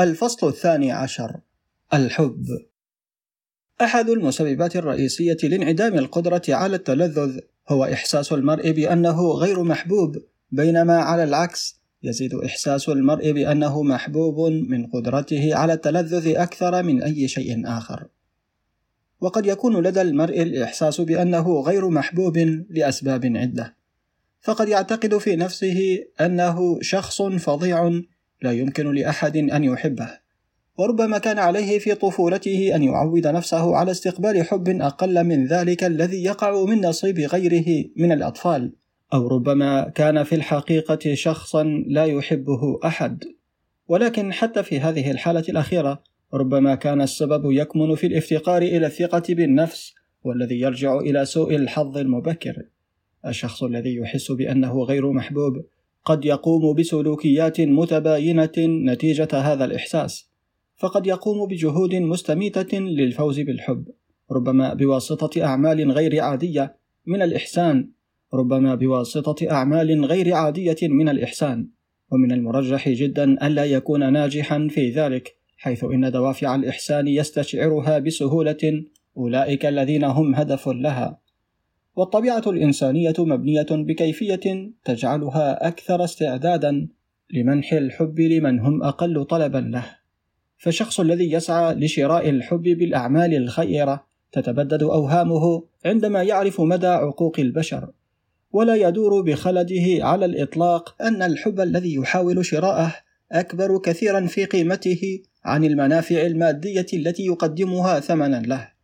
الفصل الثاني عشر. الحب. أحد المسببات الرئيسية لانعدام القدرة على التلذذ هو إحساس المرء بأنه غير محبوب بينما على العكس يزيد إحساس المرء بأنه محبوب من قدرته على التلذذ أكثر من أي شيء آخر. وقد يكون لدى المرء الإحساس بأنه غير محبوب لأسباب عدة. فقد يعتقد في نفسه أنه شخص فظيع لا يمكن لأحد أن يحبه. وربما كان عليه في طفولته أن يعود نفسه على استقبال حب أقل من ذلك الذي يقع من نصيب غيره من الأطفال. أو ربما كان في الحقيقة شخصا لا يحبه أحد. ولكن حتى في هذه الحالة الأخيرة ربما كان السبب يكمن في الافتقار إلى الثقة بالنفس والذي يرجع إلى سوء الحظ المبكر. الشخص الذي يحس بأنه غير محبوب قد يقوم بسلوكيات متباينة نتيجة هذا الإحساس فقد يقوم بجهود مستميتة للفوز بالحب ربما بواسطة أعمال غير عادية من الإحسان ربما بواسطة أعمال غير عادية من الإحسان ومن المرجح جدا ألا يكون ناجحا في ذلك حيث إن دوافع الإحسان يستشعرها بسهولة أولئك الذين هم هدف لها. والطبيعة الإنسانية مبنية بكيفية تجعلها أكثر استعدادا لمنح الحب لمن هم أقل طلبا له. فالشخص الذي يسعى لشراء الحب بالأعمال الخيرة تتبدد أوهامه عندما يعرف مدى عقوق البشر ولا يدور بخلده على الإطلاق أن الحب الذي يحاول شراءه أكبر كثيرا في قيمته عن المنافع المادية التي يقدمها ثمنا له.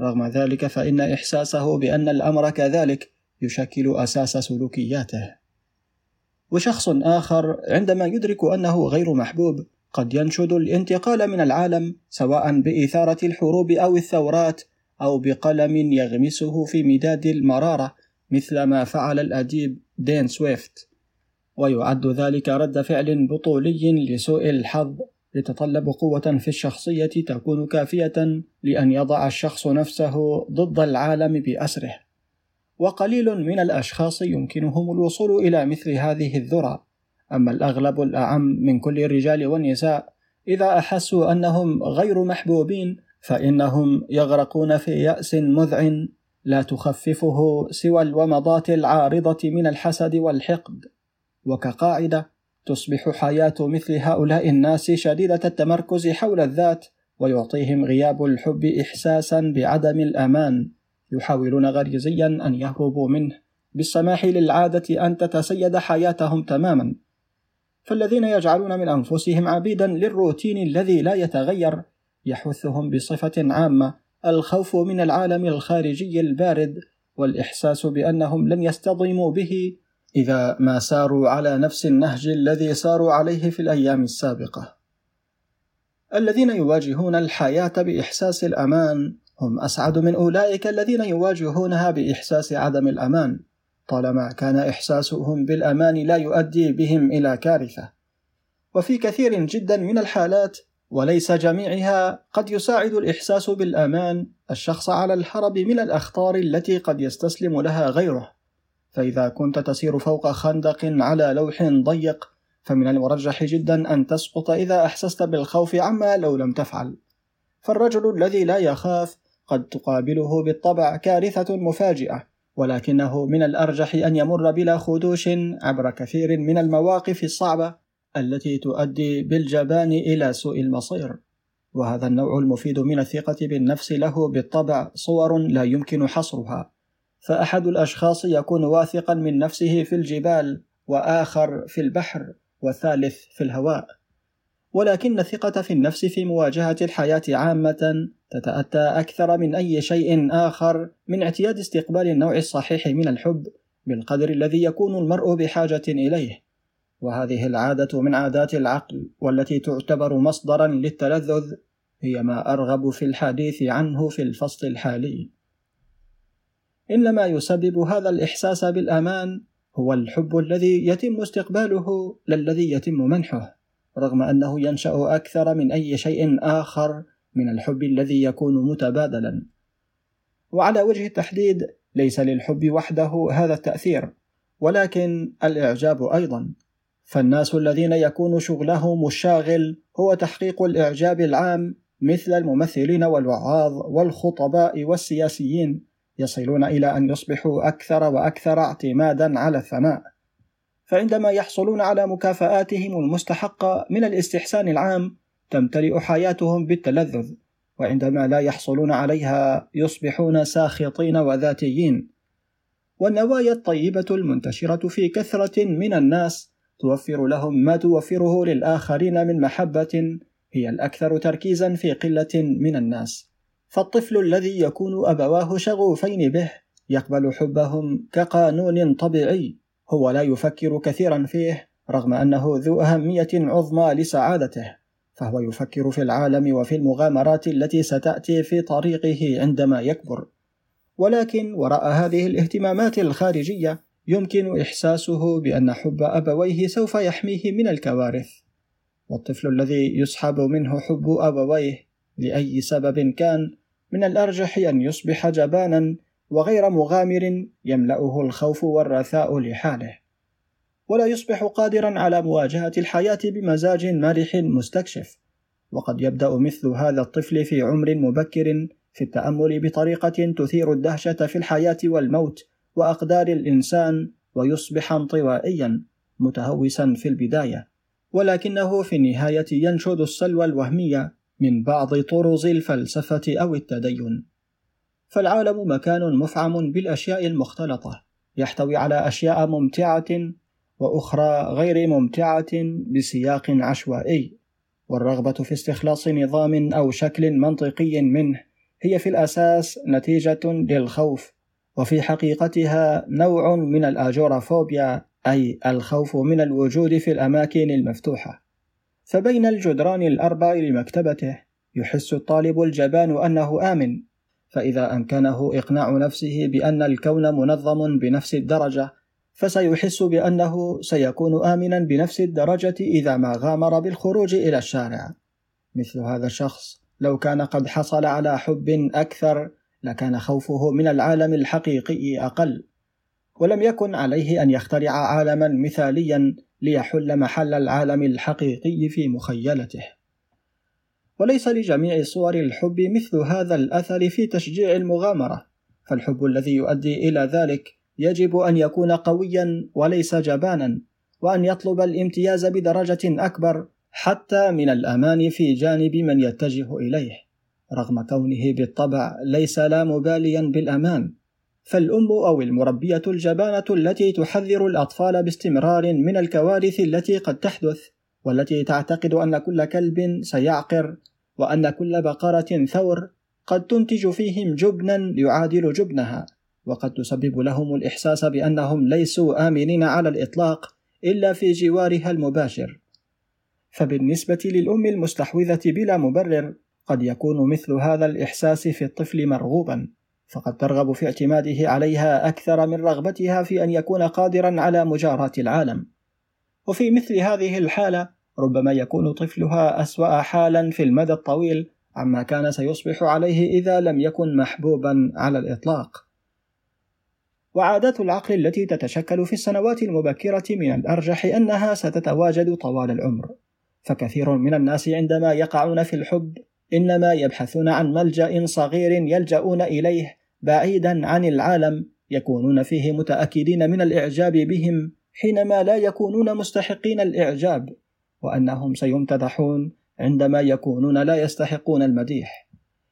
رغم ذلك فإن إحساسه بأن الأمر كذلك يشكل أساس سلوكياته. وشخص آخر عندما يدرك أنه غير محبوب قد ينشد الانتقال من العالم سواء بإثارة الحروب أو الثورات أو بقلم يغمسه في مداد المرارة مثل ما فعل الأديب دين سويفت. ويعد ذلك رد فعل بطولي لسوء الحظ يتطلب قوة في الشخصية تكون كافية لأن يضع الشخص نفسه ضد العالم بأسره. وقليل من الأشخاص يمكنهم الوصول إلى مثل هذه الذرى أما الأغلب الأعم من كل الرجال والنساء إذا أحسوا أنهم غير محبوبين فإنهم يغرقون في يأس مذعن لا تخففه سوى الومضات العارضة من الحسد والحقد. وكقاعدة تصبح حياة مثل هؤلاء الناس شديدة التمركز حول الذات ويعطيهم غياب الحب إحساسا بعدم الأمان. يحاولون غريزيا أن يهربوا منه. بالسماح للعادة أن تتسيد حياتهم تماما. فالذين يجعلون من أنفسهم عبيدا للروتين الذي لا يتغير يحثهم بصفة عامة الخوف من العالم الخارجي البارد والإحساس بأنهم لن يستضيموا به إذا ما ساروا على نفس النهج الذي ساروا عليه في الأيام السابقة. الذين يواجهون الحياة بإحساس الأمان هم أسعد من أولئك الذين يواجهونها بإحساس عدم الأمان، طالما كان إحساسهم بالأمان لا يؤدي بهم إلى كارثة. وفي كثير جدا من الحالات وليس جميعها قد يساعد الإحساس بالأمان الشخص على الهرب من الأخطار التي قد يستسلم لها غيره فإذا كنت تسير فوق خندق على لوح ضيق فمن المرجح جدا أن تسقط إذا أحسست بالخوف عما لو لم تفعل. فالرجل الذي لا يخاف قد تقابله بالطبع كارثة مفاجئة ولكنه من الأرجح أن يمر بلا خدوش عبر كثير من المواقف الصعبة التي تؤدي بالجبان إلى سوء المصير. وهذا النوع المفيد من الثقة بالنفس له بالطبع صور لا يمكن حصرها. فأحد الأشخاص يكون واثقا من نفسه في الجبال وآخر في البحر والثالث في الهواء. ولكن الثقة في النفس في مواجهة الحياة عامة تتأتى أكثر من أي شيء آخر من اعتياد استقبال النوع الصحيح من الحب بالقدر الذي يكون المرء بحاجة إليه. وهذه العادة من عادات العقل والتي تعتبر مصدرا للتلذذ هي ما أرغب في الحديث عنه في الفصل الحالي. إنما يسبب هذا الإحساس بالأمان هو الحب الذي يتم استقباله لا الذي يتم منحه رغم أنه ينشأ أكثر من أي شيء آخر من الحب الذي يكون متبادلا. وعلى وجه التحديد ليس للحب وحده هذا التأثير ولكن الإعجاب أيضا. فالناس الذين يكون شغلهم الشاغل هو تحقيق الإعجاب العام مثل الممثلين والوعاظ والخطباء والسياسيين. يصلون إلى أن يصبحوا أكثر وأكثر اعتمادا على الثناء. فعندما يحصلون على مكافآتهم المستحقة من الاستحسان العام تمتلئ حياتهم بالتلذذ وعندما لا يحصلون عليها يصبحون ساخطين وذاتيين. والنوايا الطيبة المنتشرة في كثرة من الناس توفر لهم ما توفره للآخرين من محبة هي الأكثر تركيزا في قلة من الناس. فالطفل الذي يكون أبواه شغوفين به يقبل حبهم كقانون طبيعي هو لا يفكر كثيرا فيه رغم أنه ذو أهمية عظمى لسعادته فهو يفكر في العالم وفي المغامرات التي ستأتي في طريقه عندما يكبر. ولكن وراء هذه الاهتمامات الخارجية يمكن إحساسه بأن حب أبويه سوف يحميه من الكوارث. والطفل الذي يسحب منه حب أبويه لأي سبب كان من الأرجح أن يصبح جبانا وغير مغامر يملأه الخوف والرثاء لحاله. ولا يصبح قادرا على مواجهة الحياة بمزاج مرح مستكشف. وقد يبدأ مثل هذا الطفل في عمر مبكر في التأمل بطريقة تثير الدهشة في الحياة والموت وأقدار الإنسان ويصبح انطوائيا متهوسا في البداية. ولكنه في النهاية ينشد السلوى الوهمية من بعض طرز الفلسفة أو التدين. فالعالم مكان مفعم بالأشياء المختلطة يحتوي على أشياء ممتعة وأخرى غير ممتعة بسياق عشوائي. والرغبة في استخلاص نظام أو شكل منطقي منه هي في الأساس نتيجة للخوف وفي حقيقتها نوع من الأجورافوبيا أي الخوف من الوجود في الأماكن المفتوحة. فبين الجدران الأربع لمكتبته يحس الطالب الجبان أنه آمن. فإذا أمكنه إقناع نفسه بأن الكون منظم بنفس الدرجة فسيحس بأنه سيكون آمنا بنفس الدرجة إذا ما غامر بالخروج إلى الشارع. مثل هذا الشخص لو كان قد حصل على حب أكثر لكان خوفه من العالم الحقيقي أقل. ولم يكن عليه أن يخترع عالما مثاليا ليحل محل العالم الحقيقي في مخيلته. وليس لجميع صور الحب مثل هذا الأثر في تشجيع المغامرة فالحب الذي يؤدي إلى ذلك يجب أن يكون قويا وليس جبانا وأن يطلب الامتياز بدرجة أكبر حتى من الأمان في جانب من يتجه إليه رغم كونه بالطبع ليس لا مباليا بالأمان. فالأم أو المربية الجبانة التي تحذر الأطفال باستمرار من الكوارث التي قد تحدث والتي تعتقد أن كل كلب سيعقر وأن كل بقرة ثور قد تنتج فيهم جبنا يعادل جبنها وقد تسبب لهم الإحساس بأنهم ليسوا آمنين على الإطلاق إلا في جوارها المباشر. فبالنسبة للأم المستحوذة بلا مبرر قد يكون مثل هذا الإحساس في الطفل مرغوبا. فقد ترغب في اعتماده عليها أكثر من رغبتها في أن يكون قادرا على مجاراة العالم. وفي مثل هذه الحالة ربما يكون طفلها أسوأ حالا في المدى الطويل عما كان سيصبح عليه إذا لم يكن محبوبا على الإطلاق. وعادات العقل التي تتشكل في السنوات المبكرة من الأرجح أنها ستتواجد طوال العمر. فكثير من الناس عندما يقعون في الحب إنما يبحثون عن ملجأ صغير يلجؤون إليه بعيدا عن العالم يكونون فيه متأكدين من الإعجاب بهم حينما لا يكونون مستحقين الإعجاب وأنهم سيمتدحون عندما يكونون لا يستحقون المديح.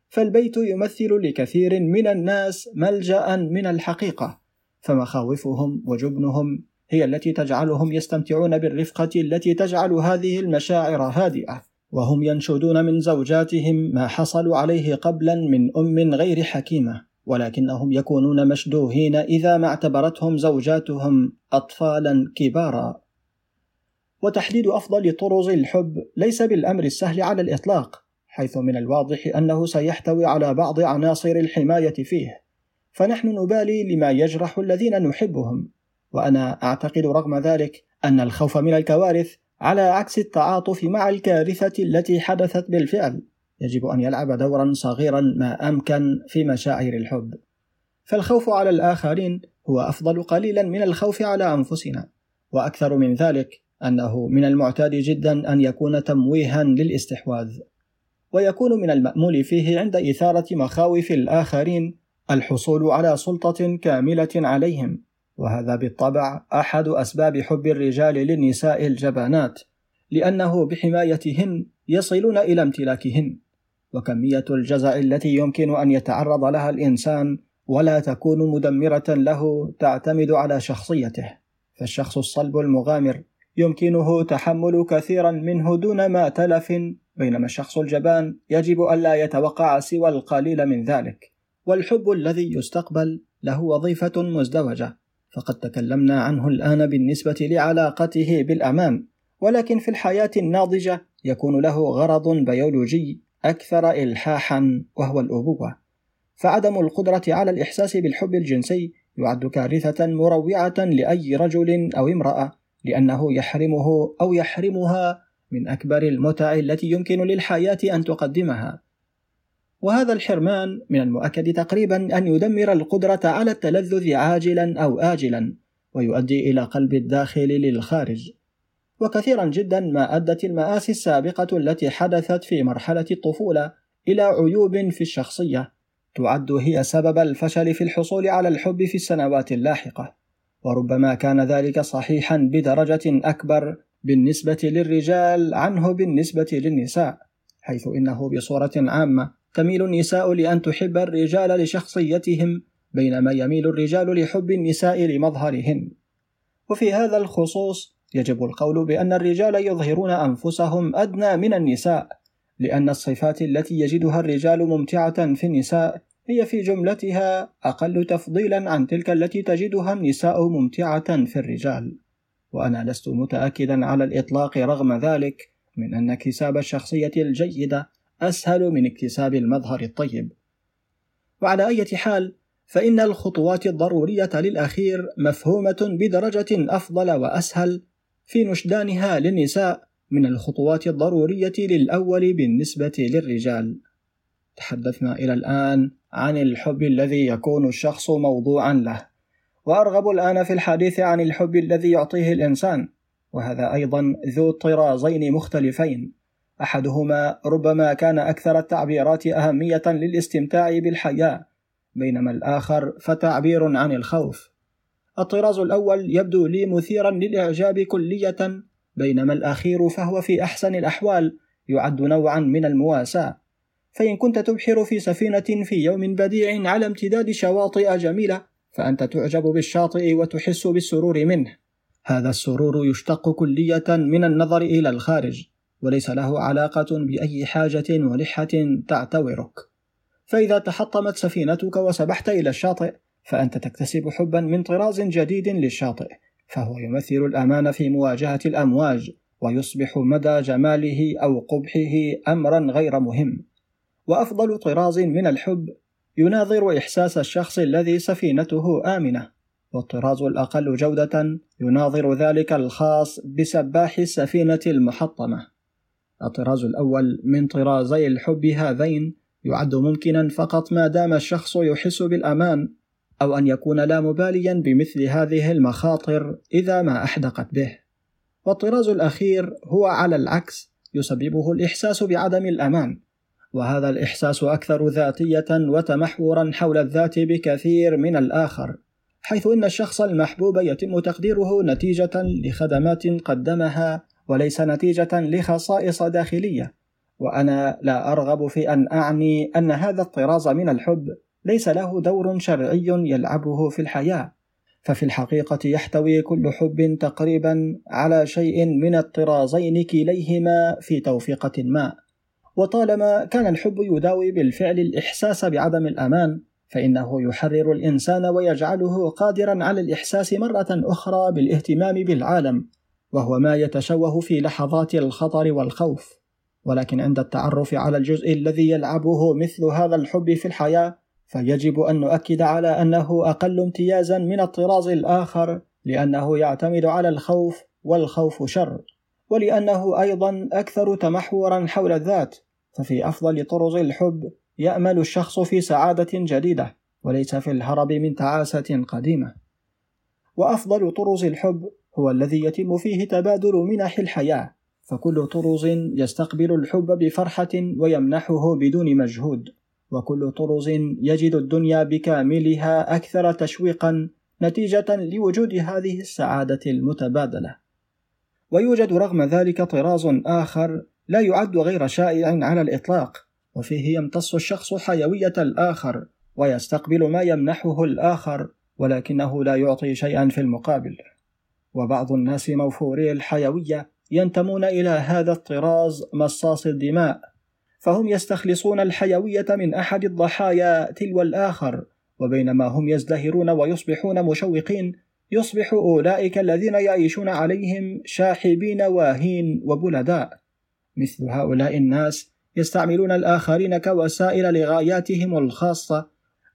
فالبيت يمثل لكثير من الناس ملجأ من الحقيقة فمخاوفهم وجبنهم هي التي تجعلهم يستمتعون بالرفقة التي تجعل هذه المشاعر هادئة. وهم ينشدون من زوجاتهم ما حصلوا عليه قبلا من أم غير حكيمة ولكنهم يكونون مشدوهين إذا ما اعتبرتهم زوجاتهم أطفالا كبارا. وتحديد أفضل طرز الحب ليس بالأمر السهل على الإطلاق حيث من الواضح أنه سيحتوي على بعض عناصر الحماية فيه. فنحن نبالي لما يجرح الذين نحبهم وأنا أعتقد رغم ذلك أن الخوف من الكوارث على عكس التعاطف مع الكارثة التي حدثت بالفعل يجب أن يلعب دورا صغيرا ما أمكن في مشاعر الحب. فالخوف على الآخرين هو أفضل قليلا من الخوف على أنفسنا. وأكثر من ذلك أنه من المعتاد جدا أن يكون تمويها للاستحواذ. ويكون من المأمول فيه عند إثارة مخاوف الآخرين الحصول على سلطة كاملة عليهم. وهذا بالطبع أحد أسباب حب الرجال للنساء الجبانات لأنه بحمايتهن يصلون إلى امتلاكهن. وكمية الجزع التي يمكن أن يتعرض لها الإنسان ولا تكون مدمرة له تعتمد على شخصيته. فالشخص الصلب المغامر يمكنه تحمل كثيرا منه دون ما تلف بينما الشخص الجبان يجب ألا يتوقع سوى القليل من ذلك. والحب الذي يستقبل له وظيفة مزدوجة. فقد تكلمنا عنه الآن بالنسبة لعلاقته بالأمان ولكن في الحياة الناضجة يكون له غرض بيولوجي أكثر إلحاحا وهو الأبوة. فعدم القدرة على الإحساس بالحب الجنسي يعد كارثة مروعة لأي رجل أو امرأة لأنه يحرمه أو يحرمها من أكبر المتع التي يمكن للحياة أن تقدمها. وهذا الحرمان من المؤكد تقريبا أن يدمر القدرة على التلذذ عاجلا أو آجلا ويؤدي إلى قلب الداخل للخارج. وكثيرا جدا ما أدت المآسي السابقة التي حدثت في مرحلة الطفولة إلى عيوب في الشخصية تعد هي سبب الفشل في الحصول على الحب في السنوات اللاحقة. وربما كان ذلك صحيحا بدرجة أكبر بالنسبة للرجال عنه بالنسبة للنساء حيث إنه بصورة عامة تميل النساء لأن تحب الرجال لشخصيتهم بينما يميل الرجال لحب النساء لمظهرهن. وفي هذا الخصوص يجب القول بأن الرجال يظهرون أنفسهم أدنى من النساء لأن الصفات التي يجدها الرجال ممتعة في النساء هي في جملتها أقل تفضيلا عن تلك التي تجدها النساء ممتعة في الرجال. وأنا لست متأكدا على الإطلاق رغم ذلك من أن اكتساب الشخصية الجيدة أسهل من اكتساب المظهر الطيب. وعلى أي حال فإن الخطوات الضرورية للأخير مفهومة بدرجة أفضل وأسهل في نشدانها للنساء من الخطوات الضرورية للأول بالنسبة للرجال. تحدثنا إلى الآن عن الحب الذي يكون الشخص موضوعا له، وأرغب الآن في الحديث عن الحب الذي يعطيه الإنسان، وهذا أيضا ذو طرازين مختلفين، أحدهما ربما كان أكثر التعبيرات أهمية للاستمتاع بالحياة، بينما الآخر فتعبير عن الخوف. الطراز الأول يبدو لي مثيرا للإعجاب كلية بينما الأخير فهو في أحسن الأحوال يعد نوعا من المواساة. فإن كنت تبحر في سفينة في يوم بديع على امتداد شواطئ جميلة فأنت تعجب بالشاطئ وتحس بالسرور منه. هذا السرور يشتق كلية من النظر إلى الخارج. وليس له علاقة بأي حاجة ولحة تعتورك. فإذا تحطمت سفينتك وسبحت إلى الشاطئ فأنت تكتسب حبا من طراز جديد للشاطئ فهو يمثل الأمان في مواجهة الأمواج ويصبح مدى جماله أو قبحه أمرا غير مهم. وأفضل طراز من الحب يناظر إحساس الشخص الذي سفينته آمنة. والطراز الأقل جودة يناظر ذلك الخاص بسباح السفينة المحطمة. الطراز الأول من طرازي الحب هذين يعد ممكنا فقط ما دام الشخص يحس بالأمان أو أن يكون لا مباليا بمثل هذه المخاطر إذا ما أحدقت به. والطراز الأخير هو على العكس يسببه الإحساس بعدم الأمان. وهذا الإحساس أكثر ذاتية وتمحورا حول الذات بكثير من الآخر حيث إن الشخص المحبوب يتم تقديره نتيجة لخدمات قدمها وليس نتيجة لخصائص داخلية وأنا لا أرغب في أن أعني أن هذا الطراز من الحب ليس له دور شرعي يلعبه في الحياة ففي الحقيقة يحتوي كل حب تقريبا على شيء من الطرازين كليهما في توفيقة ما. وطالما كان الحب يداوي بالفعل الإحساس بعدم الأمان فإنه يحرر الإنسان ويجعله قادرا على الإحساس مرة أخرى بالاهتمام بالعالم. وهو ما يتشوه في لحظات الخطر والخوف. ولكن عند التعرف على الجزء الذي يلعبه مثل هذا الحب في الحياة فيجب أن نؤكد على أنه أقل امتيازا من الطراز الآخر لأنه يعتمد على الخوف والخوف شر. ولأنه أيضا أكثر تمحورا حول الذات ففي أفضل طرز الحب يأمل الشخص في سعادة جديدة وليس في الهرب من تعاسة قديمة. وأفضل طرز الحب هو الذي يتم فيه تبادل منح الحياة فكل طرز يستقبل الحب بفرحة ويمنحه بدون مجهود وكل طرز يجد الدنيا بكاملها أكثر تشويقا نتيجة لوجود هذه السعادة المتبادلة. ويوجد رغم ذلك طراز آخر لا يعد غير شائع على الإطلاق وفيه يمتص الشخص حيوية الآخر ويستقبل ما يمنحه الآخر ولكنه لا يعطي شيئا في المقابل. وبعض الناس موفوري الحيوية ينتمون إلى هذا الطراز مصاص الدماء فهم يستخلصون الحيوية من أحد الضحايا تلو الآخر وبينما هم يزدهرون ويصبحون مشوقين يصبح أولئك الذين يعيشون عليهم شاحبين واهين وبلداء. مثل هؤلاء الناس يستعملون الآخرين كوسائل لغاياتهم الخاصة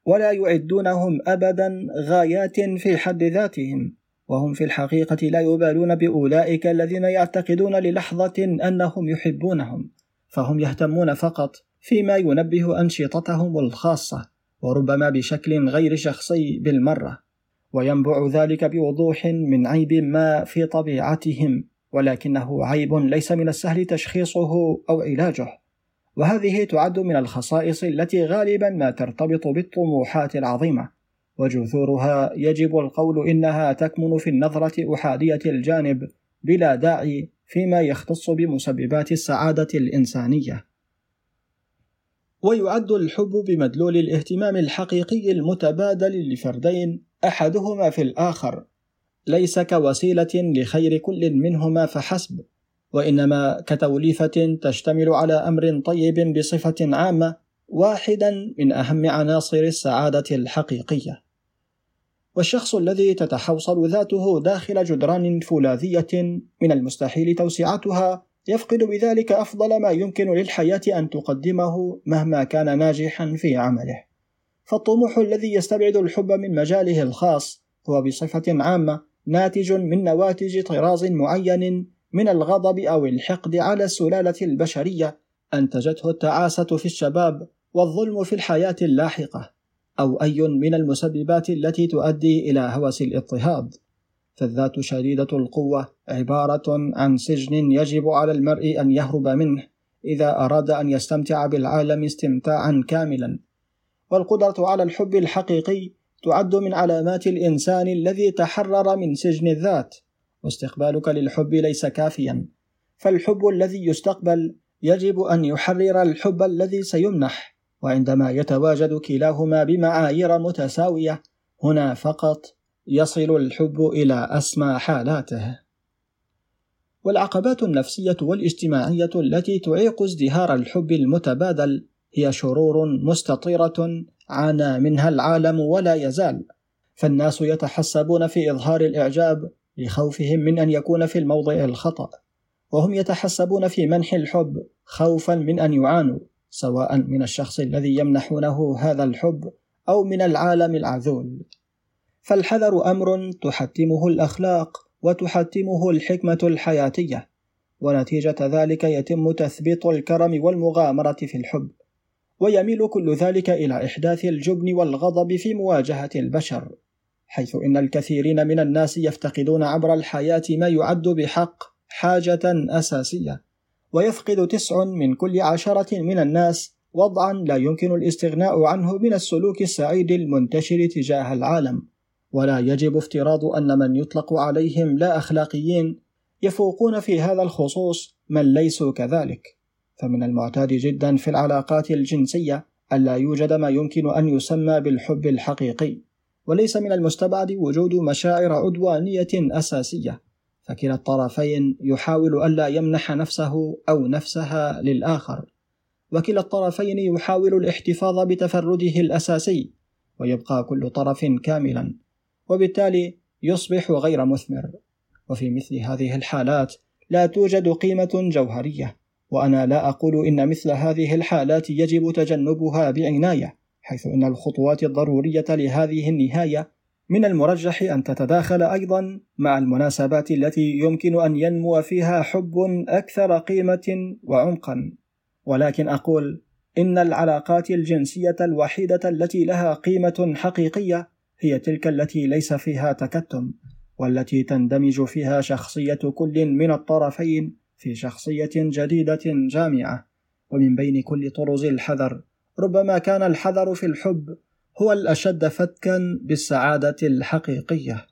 ولا يعدونهم أبدا غايات في حد ذاتهم. وهم في الحقيقة لا يبالون بأولئك الذين يعتقدون للحظة أنهم يحبونهم فهم يهتمون فقط فيما ينبه أنشطتهم الخاصة وربما بشكل غير شخصي بالمرة وينبع ذلك بوضوح من عيب ما في طبيعتهم ولكنه عيب ليس من السهل تشخيصه أو علاجه. وهذه تعد من الخصائص التي غالبا ما ترتبط بالطموحات العظيمة. وجذورها يجب القول إنها تكمن في النظرة أحادية الجانب بلا داعي فيما يختص بمسببات السعادة الإنسانية. ويعد الحب بمدلول الاهتمام الحقيقي المتبادل لفردين أحدهما في الآخر. ليس كوسيلة لخير كل منهما فحسب وإنما كتوليفة تشتمل على أمر طيب بصفة عامة واحدا من أهم عناصر السعادة الحقيقية. والشخص الذي تتحوصل ذاته داخل جدران فولاذية من المستحيل توسعتها يفقد بذلك أفضل ما يمكن للحياة أن تقدمه مهما كان ناجحا في عمله. فالطموح الذي يستبعد الحب من مجاله الخاص هو بصفة عامة ناتج من نواتج طراز معين من الغضب أو الحقد على السلالة البشرية أنتجته التعاسة في الشباب والظلم في الحياة اللاحقة. أو أي من المسببات التي تؤدي إلى هوس الاضطهاد. فالذات شديدة القوة عبارة عن سجن يجب على المرء أن يهرب منه إذا أراد أن يستمتع بالعالم استمتاعا كاملا. والقدرة على الحب الحقيقي تعد من علامات الإنسان الذي تحرر من سجن الذات واستقبالك للحب ليس كافيا. فالحب الذي يستقبل يجب أن يحرر الحب الذي سيمنح. وعندما يتواجد كلاهما بمعايير متساوية هنا فقط يصل الحب إلى أسمى حالاته. والعقبات النفسية والاجتماعية التي تعيق ازدهار الحب المتبادل هي شرور مستطيرة عانى منها العالم ولا يزال. فالناس يتحسبون في إظهار الإعجاب لخوفهم من أن يكون في الموضع الخطأ وهم يتحسبون في منح الحب خوفا من أن يعانوا. سواء من الشخص الذي يمنحونه هذا الحب أو من العالم العذول. فالحذر أمر تحتمه الأخلاق وتحتمه الحكمة الحياتية ونتيجة ذلك يتم تثبيط الكرم والمغامرة في الحب ويميل كل ذلك إلى إحداث الجبن والغضب في مواجهة البشر حيث إن الكثيرين من الناس يفتقدون عبر الحياة ما يعد بحق حاجة أساسية. ويفقد تسع من كل عشرة من الناس. وضعا لا يمكن الاستغناء عنه من السلوك السعيد المنتشر تجاه العالم. ولا يجب افتراض أن من يطلق عليهم لا أخلاقيين يفوقون في هذا الخصوص من ليسوا كذلك. فمن المعتاد جدا في العلاقات الجنسية ألا يوجد ما يمكن أن يسمى بالحب الحقيقي. وليس من المستبعد وجود مشاعر عدوانية أساسية. فكلا الطرفين يحاول ألا يمنح نفسه أو نفسها للآخر. وكلا الطرفين يحاول الاحتفاظ بتفرده الأساسي ويبقى كل طرف كاملا وبالتالي يصبح غير مثمر. وفي مثل هذه الحالات لا توجد قيمة جوهرية وأنا لا أقول إن مثل هذه الحالات يجب تجنبها بعناية حيث إن الخطوات الضرورية لهذه النهاية من المرجح أن تتداخل أيضا مع المناسبات التي يمكن أن ينمو فيها حب أكثر قيمة وعمقا. ولكن أقول إن العلاقات الجنسية الوحيدة التي لها قيمة حقيقية هي تلك التي ليس فيها تكتم والتي تندمج فيها شخصية كل من الطرفين في شخصية جديدة جامعة. ومن بين كل طرز الحذر ربما كان الحذر في الحب هو الأشد فتكا بالسعادة الحقيقية.